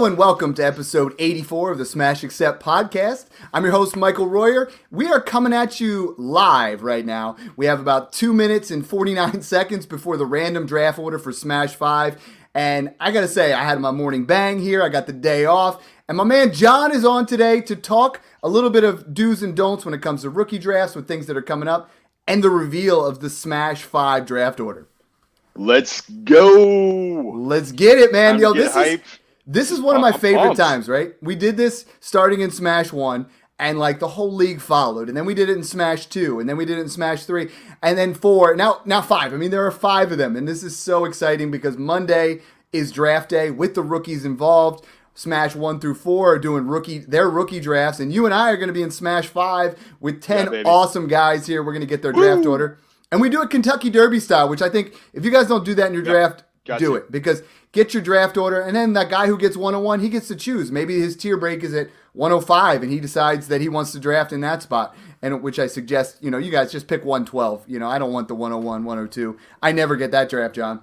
Hello and welcome to episode 84 of the Smash Accept podcast. I'm your host, Michael Royer. We are coming at you live right now. We have about two minutes and 49 seconds before the random draft order for Smash 5. And I gotta say, I had my morning bang here. I got the day off. And my man John is on today to talk a little bit of do's and don'ts when it comes to rookie drafts with things that are coming up and the reveal of the Smash 5 draft order. Let's go. Let's get it, man. Time Yo, this hype. is this is one of my favorite times, right? We did this starting in Smash 1 and like the whole league followed. And then we did it in Smash 2 and then we did it in Smash 3 and then 4. Now now 5. I mean there are 5 of them and this is so exciting because Monday is draft day with the rookies involved. Smash 1 through 4 are doing rookie their rookie drafts and you and I are going to be in Smash 5 with 10 Yeah, awesome guys here. We're going to get their draft order. And we do it Kentucky Derby style, which I think if you guys don't do that in your draft, do it. Because get your draft order and then that guy who gets 101 he gets to choose. Maybe his tier break is at 105 and he decides that he wants to draft in that spot. And which i suggest you know you guys just pick 112 you know i don't want the 101 102 i never get that draft john.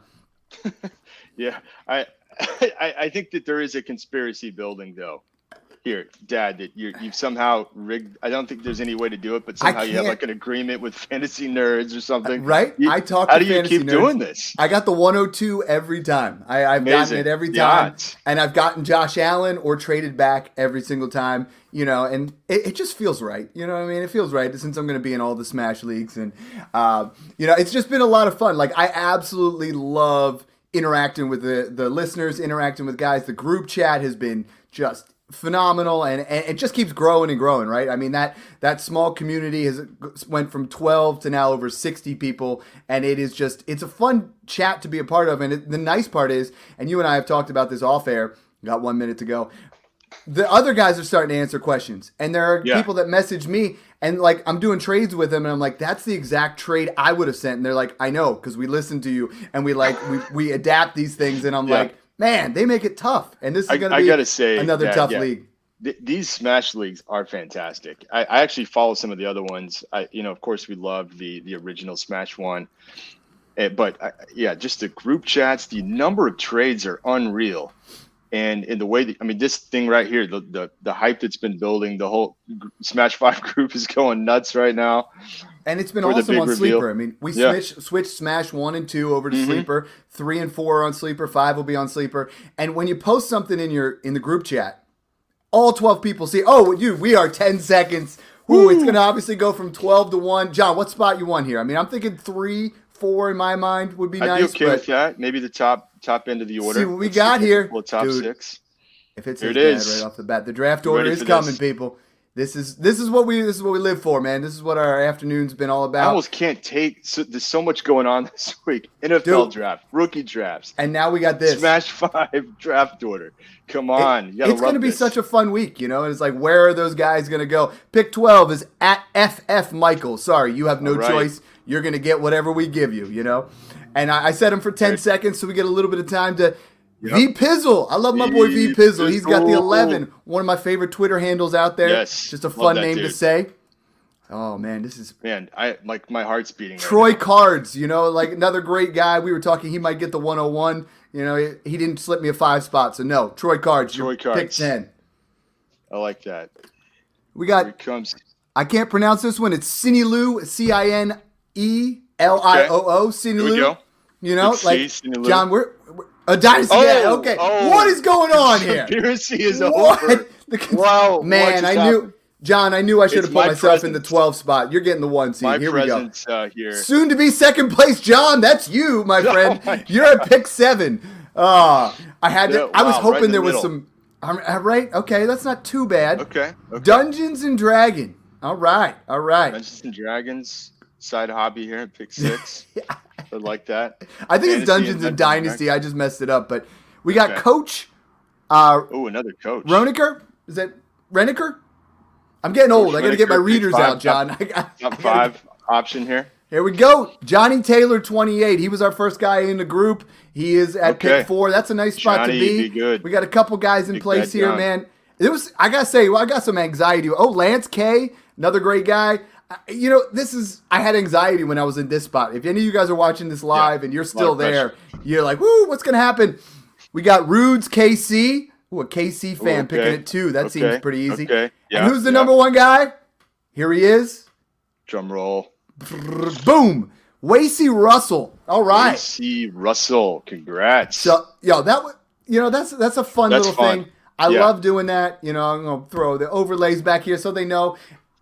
Yeah, I, I I think that there is a conspiracy building though. Here, Dad, that you you've somehow rigged. I don't think there's any way to do it, but somehow you have like an agreement with fantasy nerds or something. right You- i talk How to do you keep nerds. doing this? I got the 102 every time. I, I've gotten it every time. And I've gotten Josh Allen or traded back every single time, you know, and it, it just feels right. You know what I mean? It feels right since I'm going to be in all the Smash leagues. And, uh, you know, it's just been a lot of fun. Like, I absolutely love interacting with the, the listeners, interacting with guys. The group chat has been just phenomenal and, and it just keeps growing and growing right i mean that that small community has went from 12 to now over 60 people and it is just it's a fun chat to be a part of and it, the nice part is and you and i have talked about this off air got one minute to go the other guys are starting to answer questions and there are Yeah. people that message me and like i'm doing trades with them and i'm like that's the exact trade i would have sent and they're like i know because we listen to you and we like we, we adapt these things and i'm Yeah. like man they make it tough. And this is going to be gotta say, another Dad, tough yeah, league. Th- these Smash leagues are fantastic. I, I actually follow some of the other ones. I, you know, of course, we love the the original Smash one, Eh, but I, yeah, just the group chats, the number of trades are unreal, and in the way that I mean, this thing right here, the the, the hype that's been building, the whole Smash Five group is going nuts right now. And it's been awesome on reveal. Sleeper. I mean, we Yeah. switched switched Smash one and two over to Mhm. Sleeper. Three and four are on Sleeper. Five will be on Sleeper. And when you post something in your in the group chat, all twelve people see. Oh, you, we are ten seconds. Ooh, it's gonna obviously go from twelve to one. John, what spot you want here? I mean, I'm thinking three, four in my mind would be I'd nice. be okay but with that. Maybe the top top end of the order. See what we Let's got here, Well, top dude. six. if it's Here it is. right off the bat, the draft order is coming, this? people. This is this is what we this is what we live for, man. This is what our afternoon's been all about. I almost can't take. So, there's so much going on this week. NFL Dude. draft, rookie drafts, and now we got this. Smash Five draft order. Come on, you it's going to be this. such a fun week, you know. And it's like, where are those guys going to go? Pick twelve is at FF Michael. Sorry, you have no right. choice. You're going to get whatever we give you, you know. And I, I set him for ten Right. seconds, so we get a little bit of time to. Yep. V Pizzle, I love my boy V Pizzle. He's got the eleven, one of my favorite Twitter handles out there. Yes, just a fun name to say. Oh man, this is man. I like my heart's beating. Troy now. Cards, you know, like another great guy. We were talking, he might get the 101. You know, he, he didn't slip me a five spot, so no. Troy Cards, Troy your pick 10. I like that. We got, it comes. I can't pronounce this one. It's Siniloo, C I N E L I O O, go. You know, like, C, John, we're, we're a dynasty. Oh, yeah, okay. oh. What is going on here? Conspiracy is What? over. The cons- Wow, Man, I knew. John, I knew I should have put my myself in the presence. 12 spot. You're getting the one seed. My Here we go. uh, here. Soon to be second place, John. That's you, my Oh friend. my You're at pick seven. Ah, I had to. Yeah, I was wow, right hoping the there was middle. some. uh, right? Okay, that's not too bad. Okay. okay. Dungeons and Dragon. All right, all right. Dungeons and Dragons side hobby here at pick six. I like that. I think Fantasy it's Dungeons and and and Dynasty. I just messed it up, but we got Okay. Coach uh, Oh, another coach. Roniker. Is that Reniker? I'm getting old. I got to get my readers five, out, John. top- I got- Top five option here. Here we go. Johnny Taylor, 28. He was our first guy in the group. He is at Okay. pick four. That's a nice spot Johnny, to be. be good. We got a couple guys in place here, man. It was. I gotta say, well, I got some anxiety. Oh, Lance K, another great guy. You know, this is. I had anxiety when I was in this spot. If any of you guys are watching this live and you're still there, pressure. you're like, "Woo, what's gonna happen?" We got Rudes KC. Ooh, a KC fan okay. picking it too. That seems pretty easy. okay. Yeah, and who's the yeah. number one guy? Here he is. Drum roll. Boom. Wacy Russell. All right. Wacy Russell. Congrats. So, yo, that was, you know, that's that's a fun That's little fun. thing. I Yeah. love doing that. You know, I'm gonna throw the overlays back here so they know.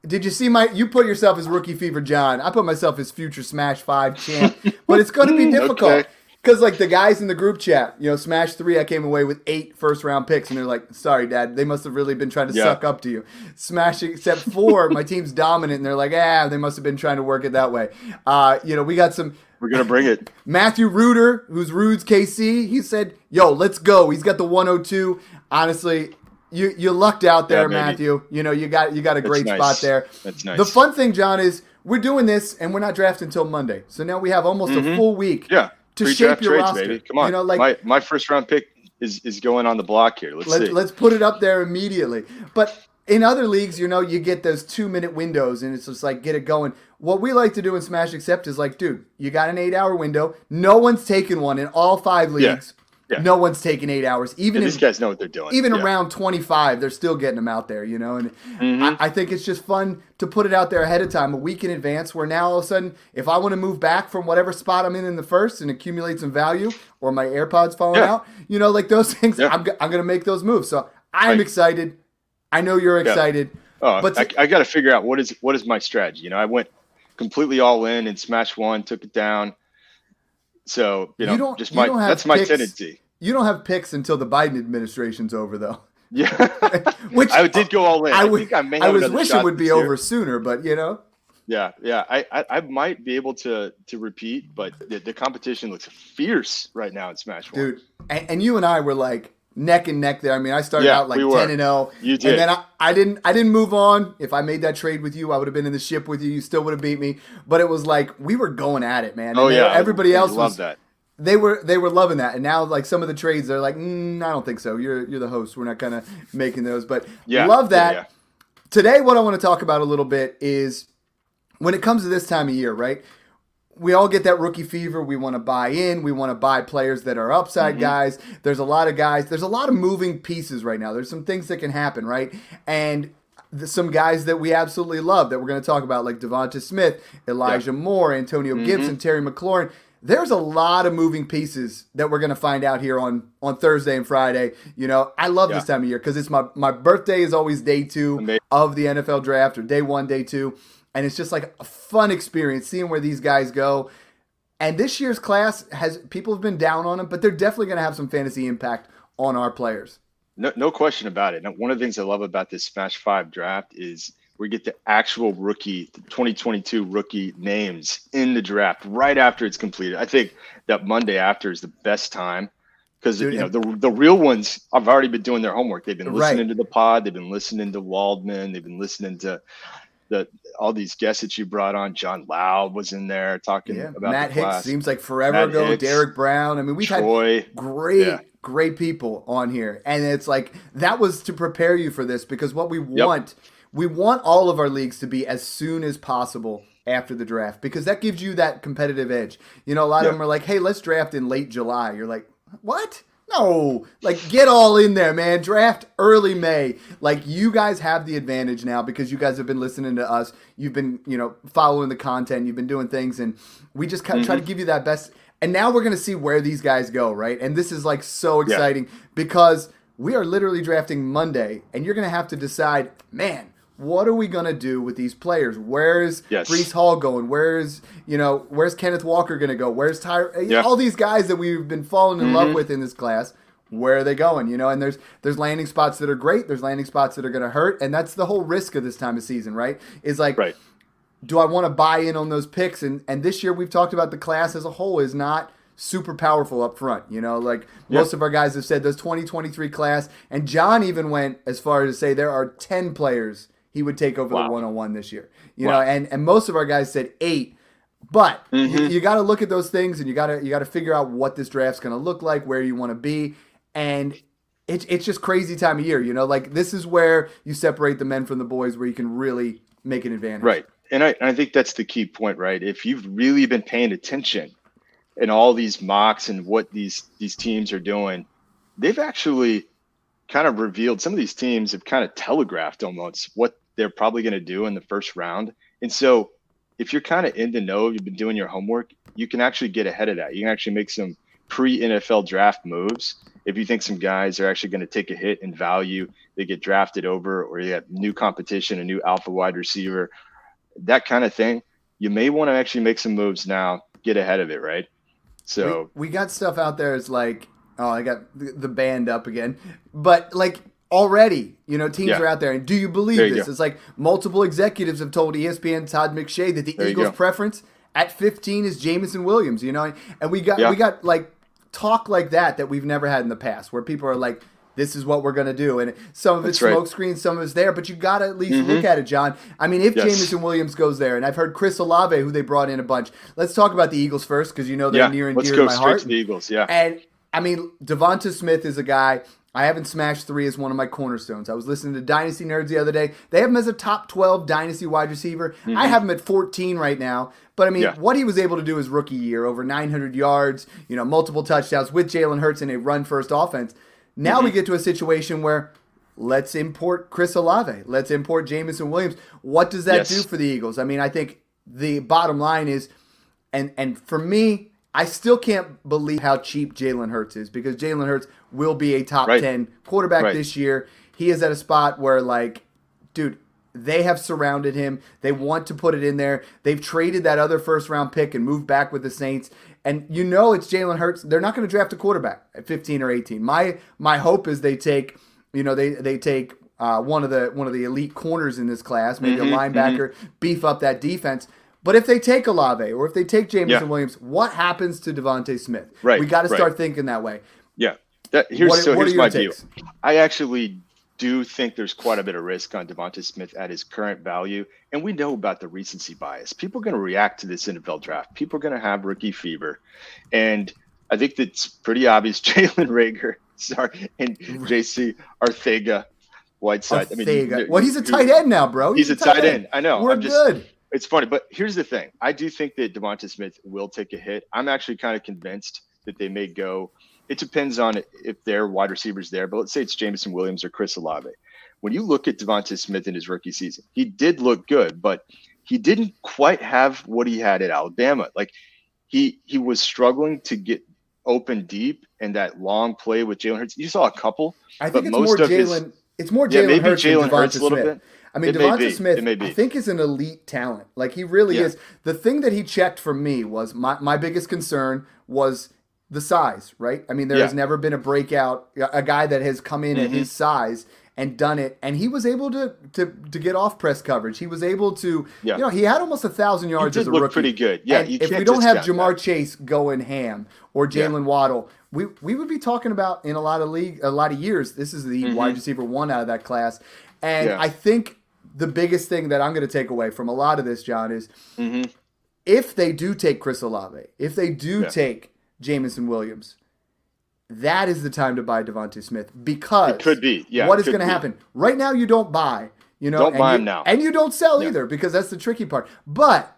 Did you see my? You put yourself as Rookie Fever John. I put myself as future Smash Five champ, but it's going to be difficult Okay. because like the guys in the group chat, you know, Smash Three, I came away with eight first round picks, and they're like, "Sorry, Dad, they must have really been trying to Yeah. suck up to you." Smash except four, my team's dominant, and they're like, "Ah, they must have been trying to work it that way." Uh, you know, we got some. We're gonna bring it. Matthew Reuter, who's Rude's KC, he said, "Yo, let's go." He's got the 102. Honestly, you you lucked out there, Yeah. Matthew. You know, you got you got a That's great nice. spot there. That's nice. The fun thing, John, is we're doing this and we're not drafting until Monday. So now we have almost a full week Mm-hmm. Yeah. to Pre-draft shape your trades, roster. baby. Come on. You know, like my my first round pick is is going on the block here. Let's Let, see. let's put it up there immediately. But in other leagues, you know, you get those two minute windows and it's just like get it going. What we like to do in Smash Accept is like, dude, you got an eight hour window. No one's taken one in all five leagues. Yeah. No one's taking eight hours. Even Yeah, in, these guys know what they're doing. even Yeah. around 25 they're still getting them out there you know and Mm-hmm. I, I think it's just fun to put it out there ahead of time a week in advance where now all of a sudden if i want to move back from whatever spot i'm in in the first and accumulate some value or my airpods falling Yeah. out you know like those things Yeah. I'm, I'm gonna make those moves so i'm Right. excited i know you're Yeah. excited Oh, But I, I got to figure out what is what is my strategy. You know, I went completely all in and Smash One, took it down. So you know, You don't- just my don't have that's my picks. tendency. you don't have picks until the biden administration's over though Yeah, which I did go all in. I, would, think I may I was wish it would be year. over sooner but you know Yeah, yeah. I, I, I might be able to to repeat, but the, the competition looks fierce right now in Smash dude. And, and you and I were like neck and neck there. I mean, I started Yeah, out like we ten and zero, You did. and then I, I didn't. I didn't move on. If I made that trade with you, I would have been in the ship with you. You still would have beat me. But it was like we were going at it, man. And Oh yeah, everybody else was. that. They were they were loving that, and now like some of the trades, they're like, mm, I don't think so. You're you're the host. We're not kind of making those, but Yeah, love that. yeah, yeah. Today, what I want to talk about a little bit is when it comes to this time of year, right? We all get that rookie fever. We want to buy in. We want to buy players that are upside mm-hmm. guys. There's a lot of guys. There's a lot of moving pieces right now. There's some things that can happen, right? And th- some guys that we absolutely love that we're going to talk about, like Devonta Smith, Elijah Moore, Antonio mm-hmm. Gibson, Terry McLaurin. There's a lot of moving pieces that we're going to find out here on on Thursday and Friday. You know, I love this time of year because it's my my birthday is always day two Amazing. of the NFL draft or day one, day two. And it's just like a fun experience seeing where these guys go. And this year's class has people have been down on them, but they're definitely going to have some fantasy impact on our players. No, no question about it. Now, one of the things I love about this Smash Five draft is we get the actual rookie, the 2022 rookie names in the draft right after it's completed. I think that Monday after is the best time because you know the the real ones have already been doing their homework. They've been Right. listening to the pod. They've been listening to Waldman. They've been listening to the all these guests that you brought on. John Laub was in there talking Yeah, about Matt Hicks class. seems like forever Matt ago. Hicks, Derek Brown. I mean, we've had great, Yeah. great people on here, and it's like that was to prepare you for this because what we want, we want all of our leagues to be as soon as possible after the draft because that gives you that competitive edge. You know, a lot Yeah. of them are like, "Hey, let's draft in late July." You're like, "What?" No, like get all in there, man. Draft early May. Like you guys have the advantage now because you guys have been listening to us. You've been, you know, following the content. You've been doing things, and we just kind of try to mm-hmm. give you that best. And now we're gonna see where these guys go, right? And this is like so Yeah. exciting because we are literally drafting Monday, and you're gonna have to decide, man. What are we gonna do with these players? Where's Yes. Breece Hall going? Where's you know where's Kenneth Walker gonna go? Where's Ty? Eh, yeah. All these guys that we've been falling in love mm-hmm. with in this class where are they going you know and there's there's landing spots that are great there's landing spots that are going to hurt and that's the whole risk of this time of season right is like Right. do i want to buy in on those picks and and this year we've talked about the class as a whole is not super powerful up front you know like most of our guys have said those 2023 class and john even went as far as to say there are 10 players he would take over Wow. the one on one this year. You Wow. know, and and most of our guys said eight. But you, Mhm. you got to look at those things, and you got to you got to figure out what this draft's going to look like, where you want to be, and it's it's just crazy time of year. You know, like this is where you separate the men from the boys, where you can really make an advantage. Right. And I, I think that's the key point, right? If you've really been paying attention in all these mocks and what these these teams are doing, they've actually kind of revealed some of these teams have kind of telegraphed almost what they're probably going to do in the first round. And so if you're kind of in the know, you've been doing your homework, you can actually get ahead of that. You can actually make some pre NFL draft moves. If you think some guys are actually going to take a hit in value, they get drafted over, or you have new competition, a new alpha wide receiver, that kind of thing, you may want to actually make some moves now, get ahead of it, right? So we, we got stuff out there. It's like, oh, I got the, the band up again, but like already, you know, teams Yeah. are out there. And do you believe you this? go. It's like multiple executives have told ESPN Todd McShay that the There Eagles' preference at 15 is Jameson Williams. You know, and we got Yeah. we got like talk like that that we've never had in the past, where people are like. This is what we're gonna do, and some of it's right. smoke screen, some of it's there, but you gotta at least Mhm. look at it, John. I mean, if Yes. Jameson Williams goes there, and I've heard Chris Olave, who they brought in a bunch. Let's talk about the Eagles first, because you know they're yeah, near and let's dear go to my straight heart. to the Eagles. Yeah, And I mean, Devonta Smith is a guy. I haven't smashed three as one of my cornerstones. I was listening to Dynasty Nerds the other day. They have him as a top 12 Dynasty wide receiver. I have him at 14 right now. But I mean, Mm-hmm. Yeah. what he was able to do his rookie year, over 900 yards, you know, multiple touchdowns with Jalen Hurts in a run first offense. Now Mm-hmm. we get to a situation where let's import Chris Olave. Let's import Jameson Williams. What does that Yes. do for the Eagles? I mean, I think the bottom line is and and for me, I still can't believe how cheap Jalen Hurts is because Jalen Hurts will be a top Right. ten quarterback Right. this year. He is at a spot where like, dude, they have surrounded him. They want to put it in there. They've traded that other first round pick and moved back with the Saints. And you know it's Jalen Hurts. They're not going to draft a quarterback at 15 or 18. My my hope is they take, you know, they they take uh, one of the one of the elite corners in this class, maybe Mhm, a linebacker, beef up that defense. But if they take Olave or if they take Jameson Yeah. Williams, what happens to Devonta Smith? Right, We got to right. start thinking that way. yeah. That here's What- so what here's my takes? view. I actually do think there's quite a bit of risk on Devonta Smith at his current value, and we know about the recency bias. People are going to react to this NFL draft. People are going to have rookie fever, and I think that's pretty obvious. Jalen Reagor, sorry, and JC Arcega, Whiteside. I mean, well, he's a tight end now, bro. He's a tight end. I know. We're I'm just, good. It's funny, but here's the thing. I do think that Devonta Smith will take a hit. I'm actually kind of convinced that they may go. It depends on if their wide receivers there, but let's say it's Jameson Williams or Chris Olave. When you look at Devonta Smith in his rookie season, he did look good, but he didn't quite have what he had at Alabama. Like he he was struggling to get open deep and that long play with Jalen Hurts. You saw a couple. I think but it's most more of his- Jalen. It's more Jalen Yeah, maybe Hurts Jalen Hurts a little Smith. bit. I mean, Devonta. Smith, It may be. I think, is an elite talent. Like he really Yeah. is. The thing that he checked for me was my, my biggest concern was the size. Right? I mean, there Yeah. has never been a breakout a guy that has come in at Mm-hmm. his size and done it, and he was able to to, to get off press coverage. He was able to, Yeah. you know, he had almost a thousand yards as a look rookie. pretty good. Yeah, if we don't have Ja'Marr that. Chase going ham or Yeah. Jaylen Waddle, we we would be talking about in a lot of league a lot of years. This is the wide receiver one out of that class, and Mm-hmm. Yeah. I think the biggest thing that I'm going to take away from a lot of this, John, is Mhm. if they do take Chris Olave, if they do Yeah. take Jameson Williams, that is the time to buy Devonta Smith because It could be. Yeah, what is going to happen right now? You don't buy. You know, Don't and buy you- him now. and you don't sell Yeah. either because that's the tricky part. But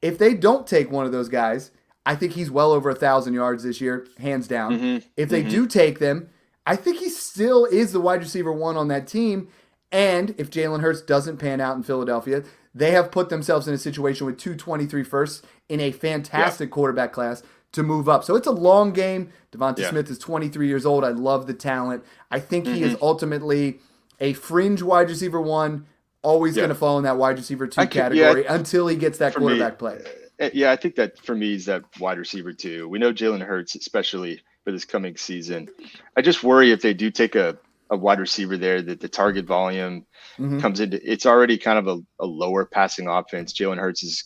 if they don't take one of those guys, I think he's well over a thousand yards this year, hands down. Mhm. If they do take them, I think he still is the wide receiver one on that team. And if Jalen Hurts doesn't pan out in Philadelphia, they have put themselves in a situation with 223 firsts in a fantastic quarterback class to move up. So it's a long game. Devonta Yeah. Smith is 23 years old. I love the talent. I think he is ultimately a fringe wide receiver one, always Yeah. going to fall in that wide receiver two I yeah, category until he gets that for me, quarterback play. Uh, Yeah, I think that for me is that wide receiver two. We know Jalen Hurts, especially for this coming season. I just worry if they do take a, a wide receiver there that the target volume Mhm. comes into. It's already kind of a, a lower passing offense. Jalen Hurts is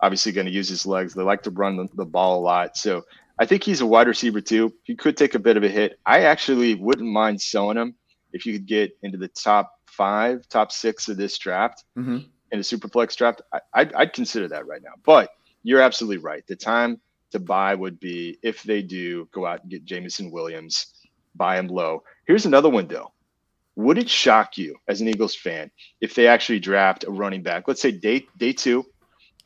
obviously going to use his legs. They like to run the, the ball a lot, so I think he's a wide receiver too. He could take a bit of a hit. I actually wouldn't mind selling him if you could get into the top five, top six of this draft Mm-hmm. in a superflex draft, I, I'd, I'd consider that right now. But you're absolutely right. The time to buy would be if they do go out and get Jameson Williams, buy him low. Here's another one though. Would it shock you as an Eagles fan if they actually draft a running back? Let's say day day two,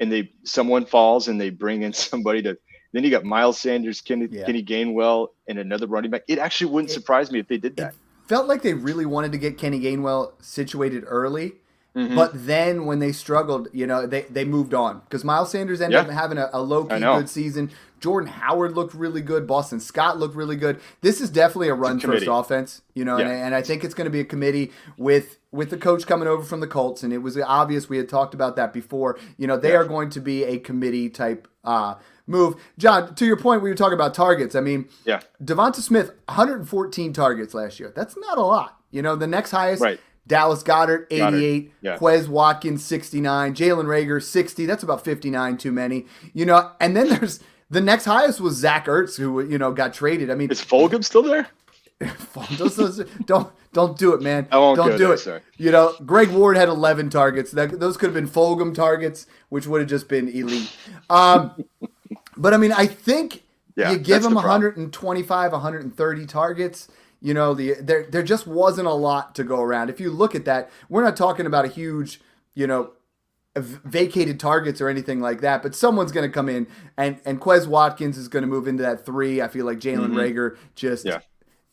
and they someone falls and they bring in somebody to. Then you got Miles Sanders, Kenny, Yeah. Kenny Gainwell, and another running back. It actually wouldn't It- surprise me if they did that. Felt like they really wanted to get Kenny Gainwell situated early. Mhm. But then when they struggled, you know, they, they moved on because Miles Sanders ended Yeah. up having a, a low key good season. Jordan Howard looked really good. Boston Scott looked really good. This is definitely a run first offense, you know, and, and I think it's going to be a committee with with the coach coming over from the Colts, and it was obvious we had talked about that before. You know, they Yeah. are going to be a committee type uh, move. John, to your point, we were talking about targets. I mean, Yeah. Devonta Smith, 114 targets last year. That's not a lot. You know, the next highest, Right. Dallas Goedert, 88. Goedert, yeah. Quez Watkins, 69. Jalen Reagor, 60. That's about 59 too many. You know, and then there's the next highest was Zach Ertz, who, you know, got traded. I mean, Is Fulgham still there? don't don't do it, man. Don't do it. sorry. You know, Greg Ward had 11 targets. That, those could have been Fulgham targets, which would have just been elite. Um, but I mean, I think Yeah, you give him 125, 130 targets. You know, the there there just wasn't a lot to go around. If you look at that, we're not talking about a huge, you know, vacated targets or anything like that. But someone's going to come in, and and Quez Watkins is going to move into that three. I feel like Jalen Reagor just. Mm-hmm. Yeah.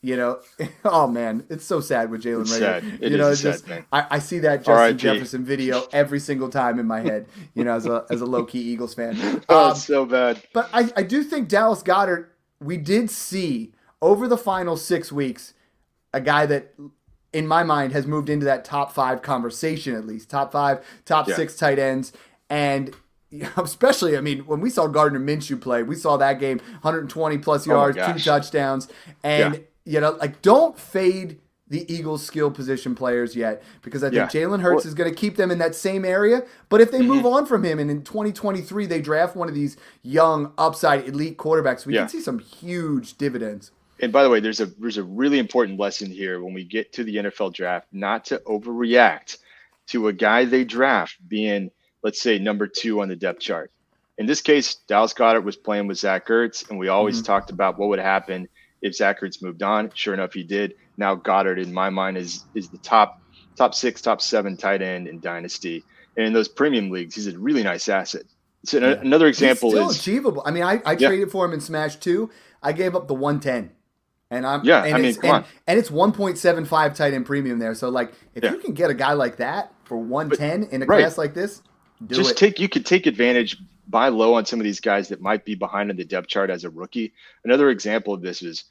You know, oh man, it's so sad with Jalen Reagor. sad. It you know, a it's sad just. I, I see that Justin. Jefferson video every single time in my head. You know, as a as a low key Eagles fan. Oh, Um, it's so bad. but I, I do think Dallas Goedert, we did see over the final six weeks a guy that, in my mind, has moved into that top five conversation at least. Top five, top Yeah. six tight ends. And especially, I mean, when we saw Gardner Minshew play, we saw that game 120 plus Oh yards, two touchdowns. And, Yeah. you know, like, don't fade the Eagles' skill position players yet because I think Yeah. Jalen Hurts Well- Mm-hmm. is going to keep them in that same area. But if they move on from him and in 2023 they draft one of these young, upside, elite quarterbacks, we Yeah. can see some huge dividends. And by the way, there's a there's a really important lesson here when we get to the NFL draft, not to overreact to a guy they draft being, let's say, number two on the depth chart. In this case, Dallas Goedert was playing with Zach Ertz, and we always Mm-hmm. talked about what would happen if Zach Ertz moved on. Sure enough, he did. Now Goedert, in my mind, is is the top top six, top seven tight end in Dynasty, and in those premium leagues, he's a really nice asset. So an- another example He's still is achievable. I mean, I, I Yeah. traded for him in Smash 2. I gave up the 110. And I'm Yeah, and I mean, it's, come and, on. and it's 1.75 tight end premium there. So like if Yeah. you can get a guy like that for 110 in a right. class like this, do just it. take you could take advantage buy low on some of these guys that might be behind in the depth chart as a rookie another example of this is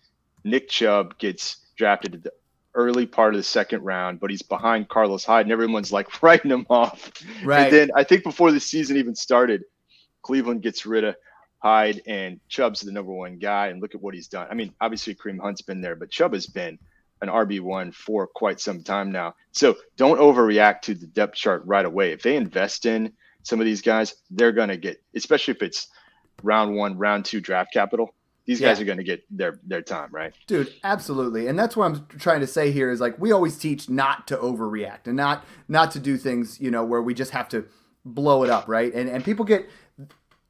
nick chubb gets drafted at the early part of the second round but he's behind carlos hyde and everyone's like writing him off Right. and then i think before the season even started cleveland gets rid of hyde and chubb's the number one guy and look at what he's done i mean obviously Kareem hunt's been there but chubb has been an RB1 for quite some time now. So don't overreact to the depth chart right away. If they invest in some of these guys, they're going to get, especially if it's round one, round two draft capital, these guys Yeah. are going to get their, their time, right? Dude, absolutely. And that's what I'm trying to say here is like we always teach not to overreact and not not to do things, you know, where we just have to blow it up, right? And and people get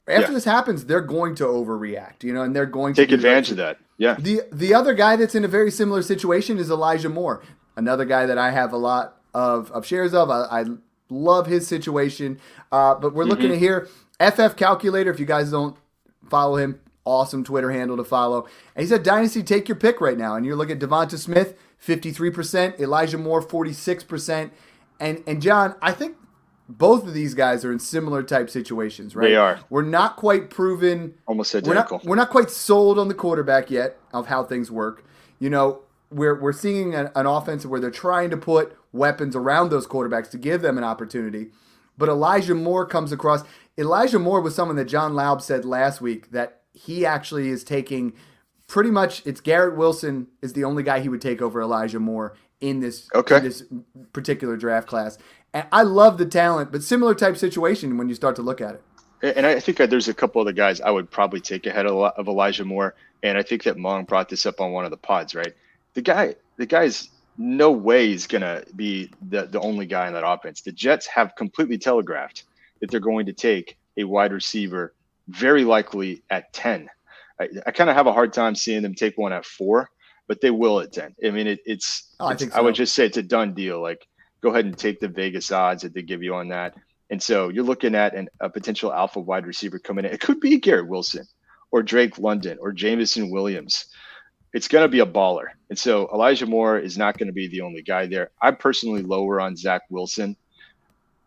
after Yeah. this happens, they're going to overreact, you know, and they're going Take to take advantage of that. Yeah. The the other guy that's in a very similar situation is Elijah Moore, another guy that I have a lot of, of shares of. I, I love his situation, uh, but we're looking at here FF Calculator. If you guys don't follow him, awesome Twitter handle to follow. And he said, Dynasty, take your pick right now. And you look at Devonta Smith, fifty three percent, Elijah Moore, forty six percent, and and John, I think. Both of these guys are in similar type situations, right? They are. We're not quite proven Almost we're identical. not, we're not quite sold on the quarterback yet of how things work. You know, we're we're seeing an, an offense where they're trying to put weapons around those quarterbacks to give them an opportunity. But Elijah Moore comes across. Elijah Moore was someone that John Laub said last week that he actually is taking pretty much. It's Garrett Wilson is the only guy he would take over Elijah Moore in this Okay. in this particular draft class. And I love the talent, but similar type situation when you start to look at it. And I think there's a couple of the guys I would probably take ahead of, Elijah Moore. And I think that Mong brought this up on one of the pods, right? The guy, the guy's no way he's going to be the, the only guy in that offense. The Jets have completely telegraphed that they're going to take a wide receiver, very likely at 10. I, I kind of have a hard time seeing them take one at four, but they will at 10. I mean, it, it's, Oh, I it's- think I would just say it's a done deal. Like, go ahead and take the Vegas odds that they give you on that. And so you're looking at an, a potential alpha wide receiver coming in. It could be Garrett Wilson or Drake London or Jameson Williams. It's going to be a baller. And so Elijah Moore is not going to be the only guy there. I'm personally lower on Zach Wilson.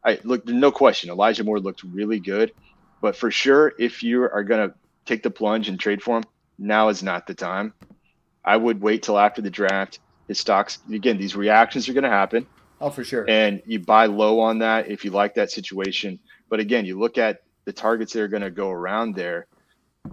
I look, no question. Elijah Moore looked really good, but for sure, if you are going to take the plunge and trade for him, now is not the time. I would wait till after the draft. His stocks, again, these reactions are going to happen Oh, for sure. and you buy low on that if you like that situation. But again, you look at the targets that are going to go around there.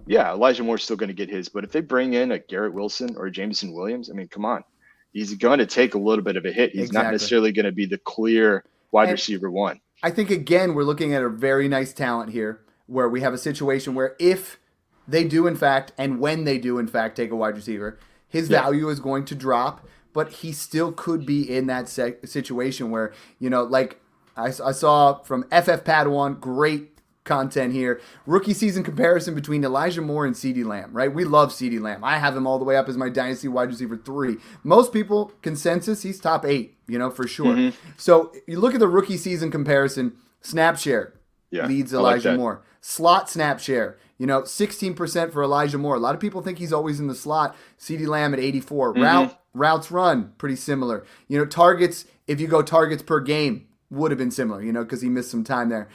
Yeah, Elijah Moore's still going to get his, but if they bring in a Garrett Wilson or a Jameson Williams, I mean, come on, he's going to take a little bit of a hit. He's Exactly. not necessarily going to be the clear wide And- receiver one. I think again we're looking at a very nice talent here, where we have a situation where if they do in fact, and when they do in fact take a wide receiver, his Yeah. value is going to drop, but he still could be in that se- situation where you know, like I, I saw from FF Padawan, great content here. Rookie season comparison between Elijah Moore and CeeDee Lamb, right? We love CeeDee Lamb. I have him all the way up as my dynasty wide receiver three. Most people, consensus, he's top eight, you know, for sure. Mm-hmm. So you look at the rookie season comparison, snap share Yeah, leads I like Elijah. Moore. Slot snap share, you know, 16% for Elijah Moore. A lot of people think he's always in the slot. CeeDee Lamb at 84. Mm-hmm. Route routes run, pretty similar. You know, targets, if you go targets per game, would have been similar, you know, because he missed some time there.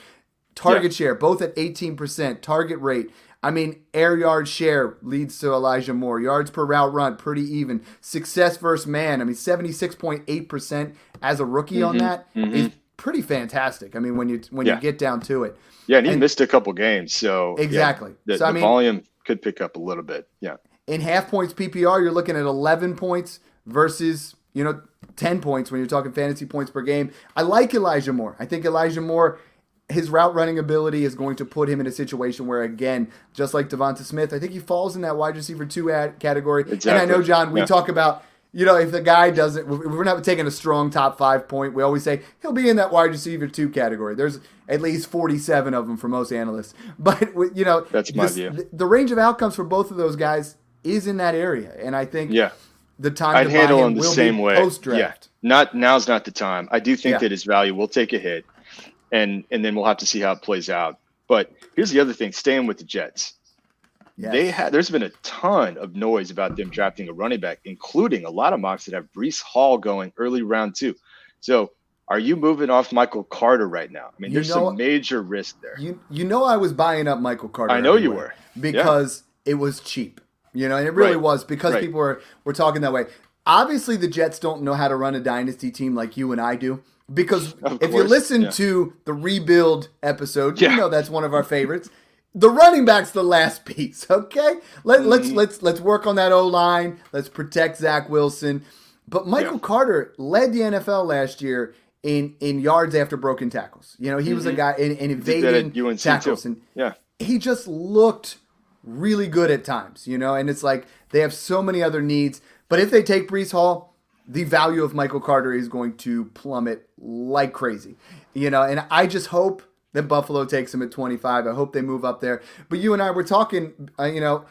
Target share, both at 18%. Target rate. I mean, air yard share leads to Elijah Moore. Yards per route run, pretty even. Success versus man. I mean, 76.8% as a rookie on that is pretty fantastic. I mean, when you when Yeah. you get down to it. Yeah, and he And- missed a couple games, so yeah, Exactly. the, So, I the mean- volume could pick up a little bit. Yeah, In half points PPR, you're looking at 11 points versus, you know, 10 points when you're talking fantasy points per game. I like Elijah Moore. I think Elijah Moore, his route running ability is going to put him in a situation where, again, just like Devonta Smith, I think he falls in that wide receiver two ad category. And I know, John, we Yeah. talk about, you know, if the guy doesn't, we're not taking a strong top five point, we always say he'll be in that wide receiver two category. There's at least 47 of them for most analysts. But, you know, That's my this- view. the- range of outcomes for both of those guys is in that area, and I think yeah. the time I'd to handle buy him him the will same way. post Yeah, not now's not the time. I do think Yeah. that his value will take a hit, and and then we'll have to see how it plays out. But here's the other thing: staying with the Jets, Yes. they had there's been a ton of noise about them drafting a running back, including a lot of mocks that have Breece Hall going early round two. So. Are you moving off Michael Carter right now? I mean, You there's know- some major risk there. you you know I was buying up Michael Carter. I know you were. because it was cheap. You know, and it really Right. was because Right. people were were talking that way. Obviously, the Jets don't know how to run a dynasty team like you and I do. Because Of if you listen yeah. to the rebuild episode, you know that's one of our favorites. The running back's the last piece. Okay, Let, Mm-hmm. let's let's let's work on that O line. Let's protect Zach Wilson. But Michael Yeah. Carter led the NFL last year in in yards after broken tackles. You know, he was a guy in, in Mm-hmm. Evading tackles, too. and Yeah. he just looked really good at times. You know, and it's like they have so many other needs. But if they take Breece Hall, the value of Michael Carter is going to plummet like crazy. You know, and I just hope that Buffalo takes him at 25. I hope they move up there. But you and I were talking, uh, you know,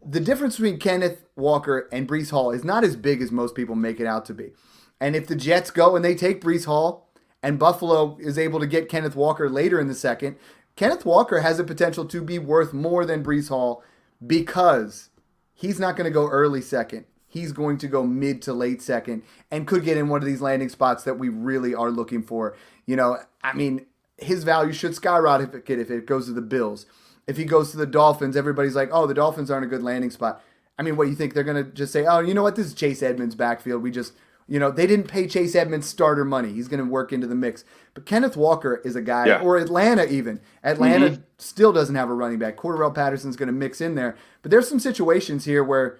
the difference between Kenneth Walker and Breece Hall is not as big as most people make it out to be. And if the Jets go and they take Breece Hall and Buffalo is able to get Kenneth Walker later in the second, Kenneth Walker has a potential to be worth more than Breece Hall because he's not going to go early second. He's going to go mid to late second and could get in one of these landing spots that we really are looking for. You know, I mean, his value should skyrocket if it goes to the Bills. If he goes to the Dolphins, everybody's like, oh, the Dolphins aren't a good landing spot. I mean, what you think they're going to just say, oh, you know what? This is Chase Edmonds' backfield. We just, you know, they didn't pay Chase Edmonds starter money. He's going to work into the mix. But Kenneth Walker is a guy, Yeah. or Atlanta even. Atlanta mm-hmm. still doesn't have a running back. Cordarrelle Patterson's going to mix in there. But there's some situations here where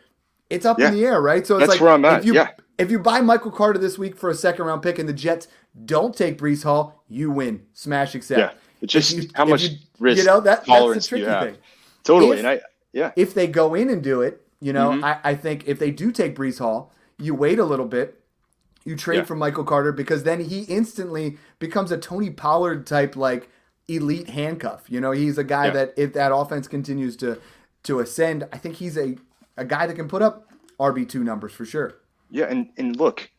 it's up Yeah. in the air, right? So it's That's like where I'm at, if you yeah. if you buy Michael Carter this week for a second round pick and the Jets don't take Breece Hall, you win. Smash accept. Yeah. It's just you- how much you, risk you know that that's the do you tricky have. thing. Totally. If- and I yeah. If they go in and do it, you know, Mm-hmm. I, I think if they do take Breece Hall, you wait a little bit. you trade Yeah. for Michael Carter because then he instantly becomes a Tony Pollard type like elite handcuff. You know, he's a guy Yeah. that if that offense continues to to ascend, I think he's a a guy that can put up RB two numbers for sure. Yeah, and and look,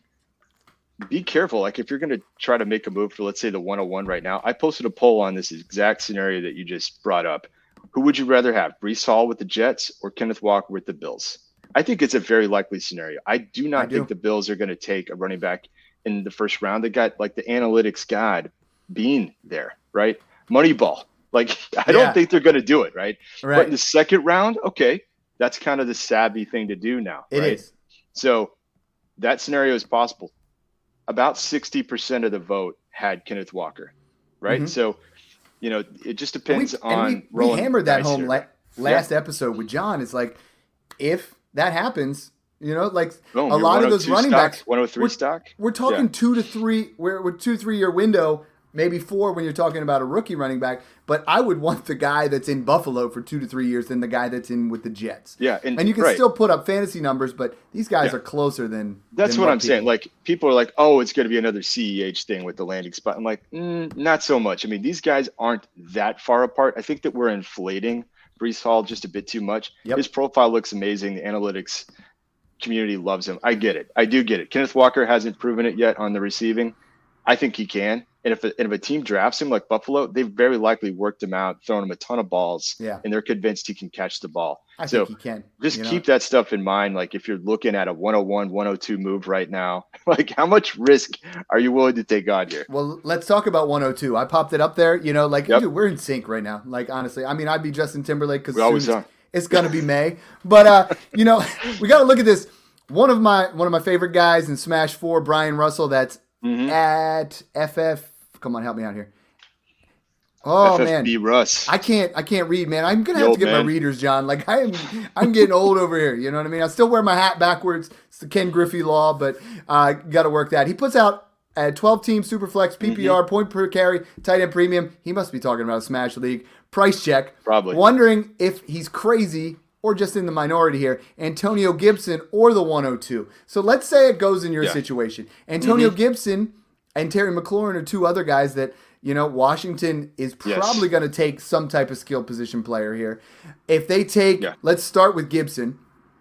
be careful. Like if you're going to try to make a move for, let's say, the 101 right now, I posted a poll on this exact scenario that you just brought up. Who would you rather have, Breece Hall with the Jets or Kenneth Walker with the Bills? I think it's a very likely scenario. I do not I do. think the Bills are going to take a running back in the first round. They got like the analytics god being there, right? Moneyball. Like I Yeah. don't think they're going to do it, right? right? But in the second round, okay, that's kind of the savvy thing to do now. It right? is. So that scenario is possible. About 60% of the vote had Kenneth Walker, right? Mhm. So, you know, it just And depends we, on and we, we hammered that home la- last episode with John. It's like if that happens, you know, like Boom, a lot of those running backs 103 we're- stock. We're talking Yeah. two to three. We're, we're two three year window, maybe four when you're talking about a rookie running back. But I would want the guy that's in Buffalo for two to three years than the guy that's in with the Jets. Yeah, and, And you can right. still put up fantasy numbers, but these guys Yeah. are closer than. That's than what I'm saying. Like people are like, "Oh, it's going to be another CEH thing with the landing spot." I'm like, mm, not so much. I mean, these guys aren't that far apart. I think that we're inflating Breece Hall just a bit too much. Yep. His profile looks amazing. The analytics community loves him. I get it. I do get it. Kenneth Walker hasn't proven it yet on the receiving. I think he can. And if a, and if a team drafts him like Buffalo, they've very likely worked him out, thrown him a ton of balls, Yeah. and they're convinced he can catch the ball. I so think he can. just you know? keep that stuff in mind. Like if you're looking at a 101, 102 move right now, like how much risk are you willing to take on here? Well, let's talk about 102. I popped it up there. You know, like, Yep. dude, we're in sync right now. Like, honestly, I mean, I'd be Justin Timberlake because We always are. it's gonna be May. But uh, you know, we got to look at this. One of my one of my favorite guys in Smash Four, Brian Russell. That's Mhm. at FF. Come on, help me out here. Oh man, FFB Russ. I can't I can't read, man. I'm gonna have to old get my readers, John. Like I am I'm getting old over here. You know what I mean? I still wear my hat backwards. It's the Ken Griffey law, but uh gotta work that. He puts out a 12 team superflex PPR Mm-hmm. point per carry tight end premium. He must be talking about a smash league price check. Probably. Wondering if he's crazy or just in the minority here. Antonio Gibson or the 102. So let's say it goes in your Yeah. Mm-hmm. situation. Antonio Gibson and Terry McLaurin are two other guys that you know Washington is Yes. probably going to take some type of skill position player here. If they take, Yeah. let's start with Gibson.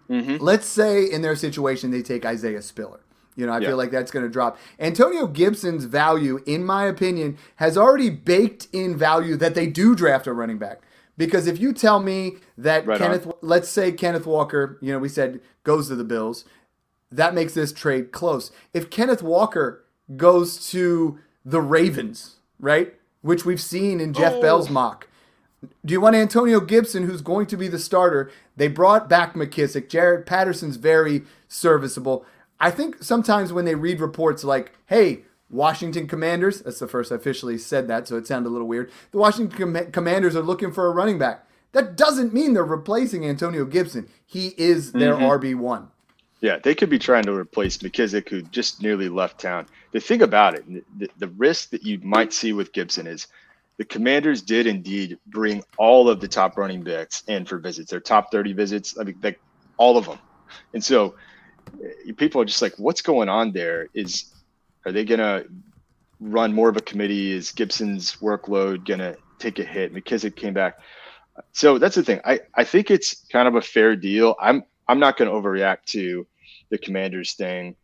Mhm. Let's say in their situation they take Isaiah Spiller. You know, I Yeah. feel like that's going to drop. Antonio Gibson's value, in my opinion, has already baked in value that they do draft a running back. Because if you tell me that Right on. Kenneth, let's say Kenneth Walker, you know, we said goes to the Bills, that makes this trade close. If Kenneth Walker goes to the Ravens, right, which we've seen in Jeff Oh. Bell's mock, do you want Antonio Gibson, who's going to be the starter? They brought back McKissic. Jaret Patterson's very serviceable. I think sometimes when they read reports like, hey, Washington Commanders, that's the first I officially said that, so it sounded a little weird. The Washington Com- Commanders are looking for a running back. That doesn't mean they're replacing Antonio Gibson. He is their RB1. Yeah, they could be trying to replace McKissic, who just nearly left town. The thing about it, the, the risk that you might see with Gibson is the Commanders did indeed bring all of the top running backs in for visits, their top 30 visits, I mean, like all of them. And so eh, people are just like, what's going on there? Is are they going to run more of a committee? Is Gibson's workload going to take a hit? McKissic came back. So that's the thing. I, I think it's kind of a fair deal. I'm I'm not going to overreact to the Commanders thing.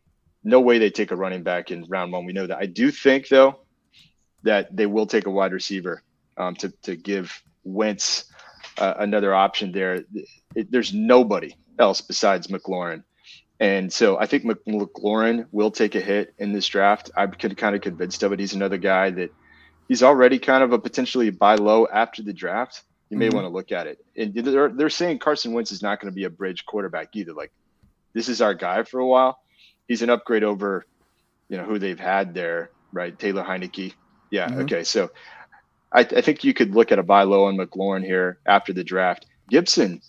No way they take a running back in round one. We know that. I do think though that they will take a wide receiver um, to to give Wentz uh, another option there. It, there's nobody else besides McLaurin, and so I think McLaurin will take a hit in this draft. I'm kind of convinced of it. He's another guy that he's already kind of a potentially buy low after the draft. You may Mhm. want to look at it. And they're they're saying Carson Wentz is not going to be a bridge quarterback either. Like this is our guy for a while. He's an upgrade over, you know, who they've had there, right? Taylor Heinicke. Yeah. Mhm. Okay. So I, I think you could look at a buy low on McLaurin here after the draft. Gibson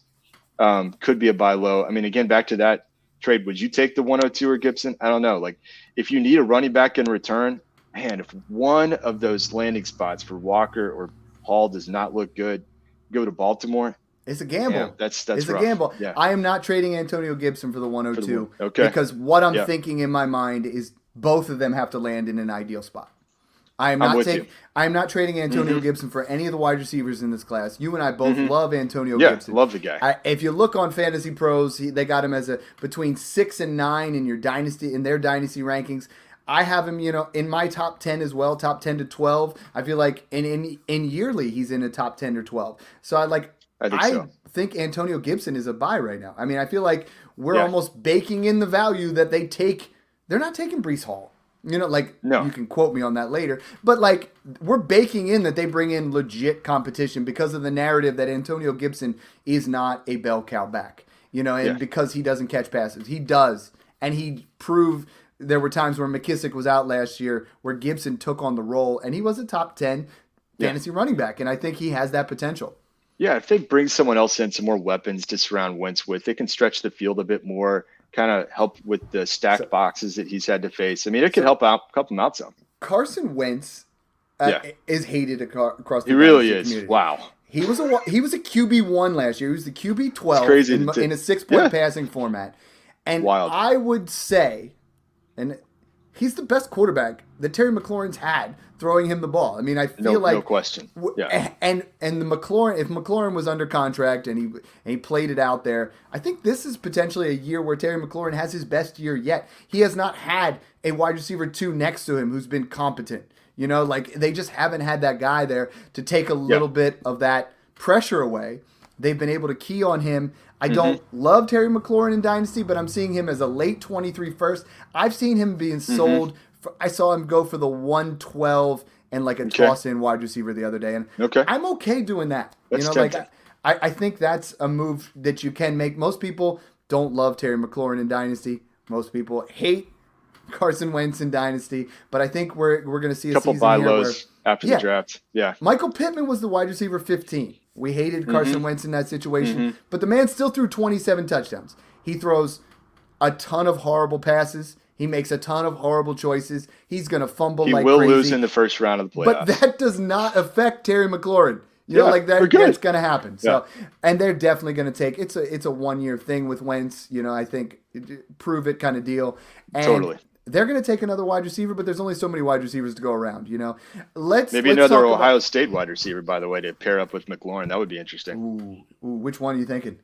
um, could be a buy low. I mean, again, back to that trade. Would you take the 102 or Gibson? I don't know. Like, if you need a running back in return, man, if one of those landing spots for Walker or Hall does not look good, go to Baltimore. It's a gamble. Yeah, that's that's it's a gamble. Yeah. I am not trading Antonio Gibson for the 102 okay. because what I'm Yeah. thinking in my mind is both of them have to land in an ideal spot. I am I'm not taking. I am not trading Antonio Mhm. Gibson for any of the wide receivers in this class. You and I both Mhm. love Antonio Yeah, Gibson. love the guy. I, if you look on Fantasy Pros, he, they got him as a between six and nine in your dynasty in their dynasty rankings. I have him, you know, in my top ten as well, top ten to twelve. I feel like in in in yearly he's in a top ten or twelve. So I like. I think I so. think Antonio Gibson is a buy right now. I mean, I feel like we're Yeah. almost baking in the value that they take. They're not taking Breece Hall. You know, like No. you can quote me on that later, but like we're baking in that they bring in legit competition because of the narrative that Antonio Gibson is not a bell cow back. You know, and Yeah. because he doesn't catch passes, he does, and he proved. There were times where McKissic was out last year where Gibson took on the role, and he was a top ten Yeah. fantasy running back, and I think he has that potential. Yeah, if they bring someone else in, some more weapons to surround Wentz with, they can stretch the field a bit more, kind of help with the stacked So- boxes that he's had to face. I mean, it could help out, help him out some. Carson Wentz uh, Yeah. is hated across the He really is. community. Wow. He was a he was a QB one last year. He was the QB twelve crazy in, in a six point Yeah. passing format, and Wild. I would say, and he's the best quarterback that Terry McLaurin's had throwing him the ball. I mean, I feel No, like no question. Yeah. And and the McLaurin, if McLaurin was under contract and he and he played it out there, I think this is potentially a year where Terry McLaurin has his best year yet. He has not had a wide receiver two next to him who's been competent. You know, like they just haven't had that guy there to take a little bit of that pressure away. They've been able to key on him. I don't Mm-hmm. love Terry McLaurin in Dynasty, but I'm seeing him as a late 23 first. I've seen him being Mm-hmm. sold. For, I saw him go for the 112 and like a Okay. toss in wide receiver the other day. And Okay. I'm okay doing that. That's you know, like. I, I think that's a move that you can make. Most people don't love Terry McLaurin in Dynasty. Most people hate Carson Wentz in Dynasty. But I think we're we're gonna see a couple season buy here where lows after Yeah. the draft. Yeah. Michael Pittman was the wide receiver 15. We hated Mm-hmm. Carson Wentz in that situation, but the man still threw 27 touchdowns. He throws a ton of horrible passes. He makes a ton of horrible choices. He's going to fumble He like will crazy. lose in the first round of the playoffs. but that does not affect Terry McLaurin. You know, like that, that's going to happen. So, and they're definitely going to take it's a it's a one year thing with Wentz. You know, I think prove it kind of deal. And Totally. They're going to take another wide receiver, but there's only so many wide receivers to go around. You know, let's Maybe let's another talk about- Ohio State wide receiver, by the way, to pair up with McLaurin. That would be interesting. Ooh, ooh, which one are you thinking?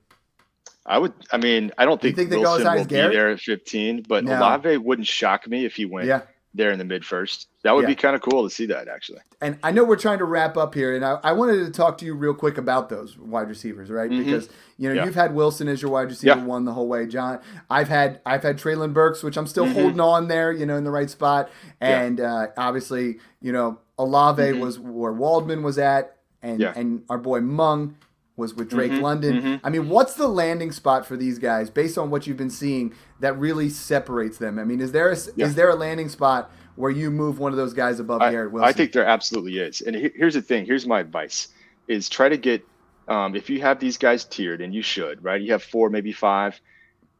I would. I mean, I don't think, think Wilson will be there at 15, but No. Olave wouldn't shock me if he went Yeah. There in the mid first. That would Yeah. be kind of cool to see that actually. And I know we're trying to wrap up here, and I, I wanted to talk to you real quick about those wide receivers, right? Mhm. Because you know Yeah. you've had Wilson as your wide receiver Yeah. one the whole way, John. I've had I've had Treylon Burks, which I'm still Mhm. holding on there, you know, in the right spot, and uh, obviously you know Olave Mhm. was where Waldman was at, and and our boy Mung was with Drake Mhm. London. Mhm. I mean, what's the landing spot for these guys based on what you've been seeing that really separates them? I mean, is there a, Yeah. is there a landing spot where you move one of those guys above I, Garrett Wilson? I think there absolutely is. And here's the thing. Here's my advice: is try to get um, if you have these guys tiered, and you should, right? You have four, maybe five.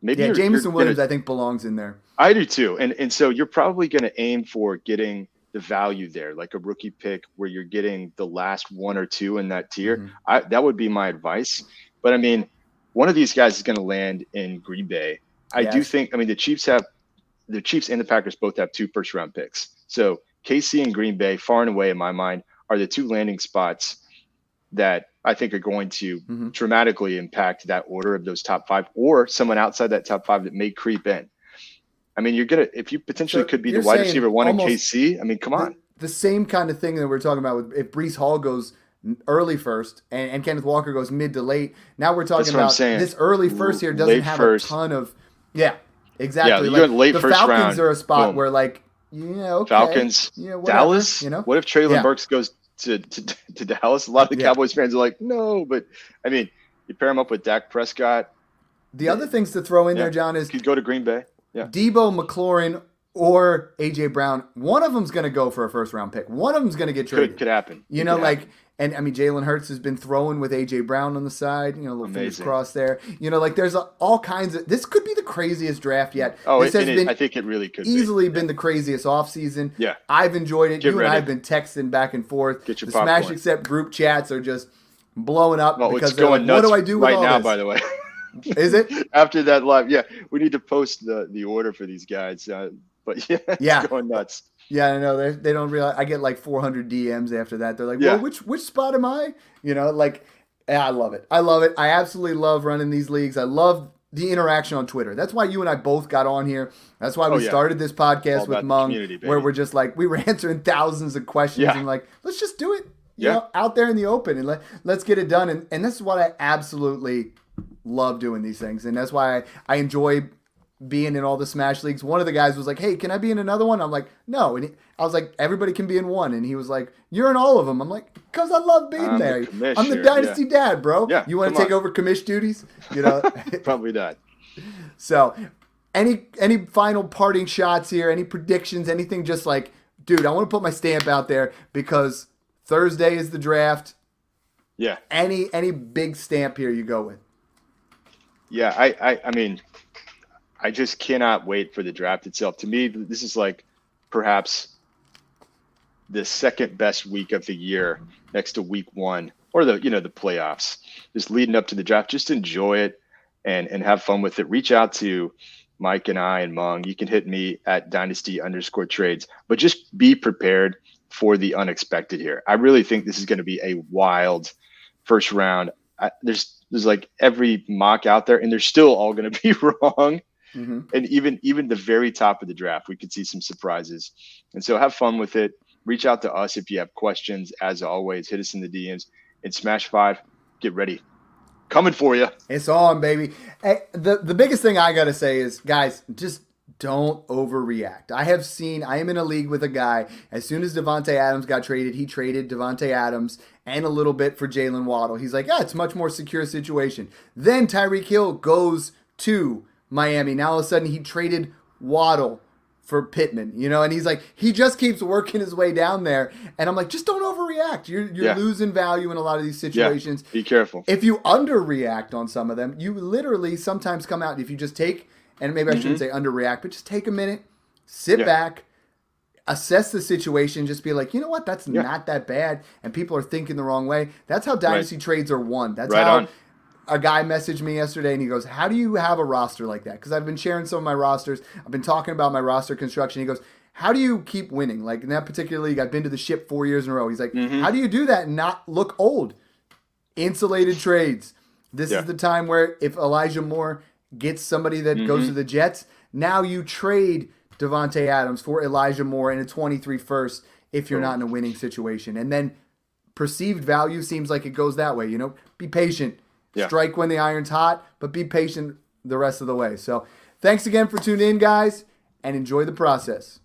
Maybe Yeah, Jameson Williams, gonna- I think, belongs in there. I do too. And and so you're probably going to aim for getting the value there, like a rookie pick where you're getting the last one or two in that tier. Mhm. I, that would be my advice. But I mean, one of these guys is going to land in Green Bay. I do think. I mean, the Chiefs have the Chiefs and the Packers both have two first round picks. So KC and Green Bay, far and away in my mind, are the two landing spots that I think are going to Mhm. dramatically impact that order of those top five, or someone outside that top five that may creep in. I mean, you're gonna if you potentially So could be the wide receiver one in KC. I mean, come on. The, the same kind of thing that we're talking about with if Breece Hall goes early first and, and Kenneth Walker goes mid to late. Now we're talking That's what I'm about this early first here doesn't Late have first. a ton of yeah exactly. Yeah, you like, late the first Falcons round, are a spot boom. where like yeah okay, Falcons, yeah, whatever, Dallas. you know what if Treylon Yeah. Burks goes to, to to Dallas? A lot of the Yeah. Cowboys fans are like, no, but I mean, you pair him up with Dak Prescott. the other things to throw in Yeah. there, John, is you Could go to Green Bay. Yeah. Deebo McLaurin or AJ Brown. One of them's going to go for a first round pick. One of them's going to get traded. Could could happen. You know, like, happen. and I mean, Jalen Hurts has been throwing with AJ Brown on the side. You know, little fingers Amazing. crossed there. You know, like there's a, all kinds of. This could be the craziest draft yet. oh, this it, has and it- been I think it really could easily been the craziest offseason. Yeah. I've enjoyed it. Get you and I've been texting back and forth. Get your the Smash. Accept group chats are just blowing up Well, because it's going like, nuts what do I do with right all now. this? By the way, Is it? after that live, yeah, we need to post the the order for these guys. Uh, but yeah, Yeah. going nuts. Yeah, I know. They they don't realize. I get like 400 DMs after that. They're like, Yeah. "Well, which which spot am I?" You know, like, yeah, I love it. I love it. I absolutely love running these leagues. I love the interaction on Twitter. That's why you and I both got on here. That's why we Oh, yeah. started this podcast about with Mung, where we're just like we were answering thousands of questions Yeah. and like, let's just do it. You Yeah. know, out there in the open and let let's get it done. And and this is what I absolutely love doing these things, and that's why I, I enjoy being in all the Smash leagues. One of the guys was like, "Hey, can I be in another one?" I'm like, "No," and he, I was like, "Everybody can be in one," and he was like, "You're in all of them." I'm like, "Cause I love being I'm there. commish I'm the dynasty dad, bro. Yeah, you want to take on. over commish duties, you know?" Probably not. so, any any final parting shots here? Any predictions? Anything? Just like, dude, I want to put my stamp out there because Thursday is the draft. Yeah. Any any big stamp here you go with? Yeah, I, I, I mean, I just cannot wait for the draft itself. To me, this is like perhaps the second best week of the year, next to week one or the you know the playoffs. Just leading up to the draft, just enjoy it and and have fun with it. Reach out to Mike and I and Mung. You can hit me at dynasty underscore trades, but just be prepared for the unexpected here. I really think this is going to be a wild first round. I, there's there's like every mock out there, and they're still all going to be wrong. Mm-hmm. And even even the very top of the draft, we could see some surprises. And so have fun with it. Reach out to us if you have questions. As always, hit us in the DMs. And Smash Five, get ready, coming for you. It's on, baby. Hey, the the biggest thing I gotta say is, guys, just don't overreact. I have seen. I am in a league with a guy. As soon as Davante Adams got traded, he traded Davante Adams and a little bit for Jaylen Waddle. He's like, yeah, it's a much more secure situation. Then Tyreek Hill goes to Miami. Now all of a sudden he traded Waddle for Pittman, you know, and he's like, he just keeps working his way down there. And I'm like, just don't overreact. You're you're Yeah. losing value in a lot of these situations Be careful. if you underreact on some of them, you literally sometimes come out. If you just take, and maybe I shouldn't say underreact, but just take a minute, sit Mm-hmm. Yeah. back, assess the situation, just be like, you know what, that's Yeah. not that bad, and people are thinking the wrong way. That's how dynasty trades are won. That's Right how. on. A guy messaged me yesterday and he goes, How do you have a roster like that? Because I've been sharing some of my rosters. I've been talking about my roster construction. He goes, How do you keep winning? Like in that particular league, I've been to the ship four years in a row. He's like, Mm-hmm. How do you do that and not look old? insulated trades. This Yeah. is the time where if Elijah Moore gets somebody that goes Mm-hmm. to the Jets, now you trade Davante Adams for Elijah Moore and a 23 first if you're oh. not in a winning situation. And then perceived value seems like it goes that way, you know? Be patient. Yeah. Strike when the iron's hot, but be patient the rest of the way. So, thanks again for tuning in, guys, and enjoy the process.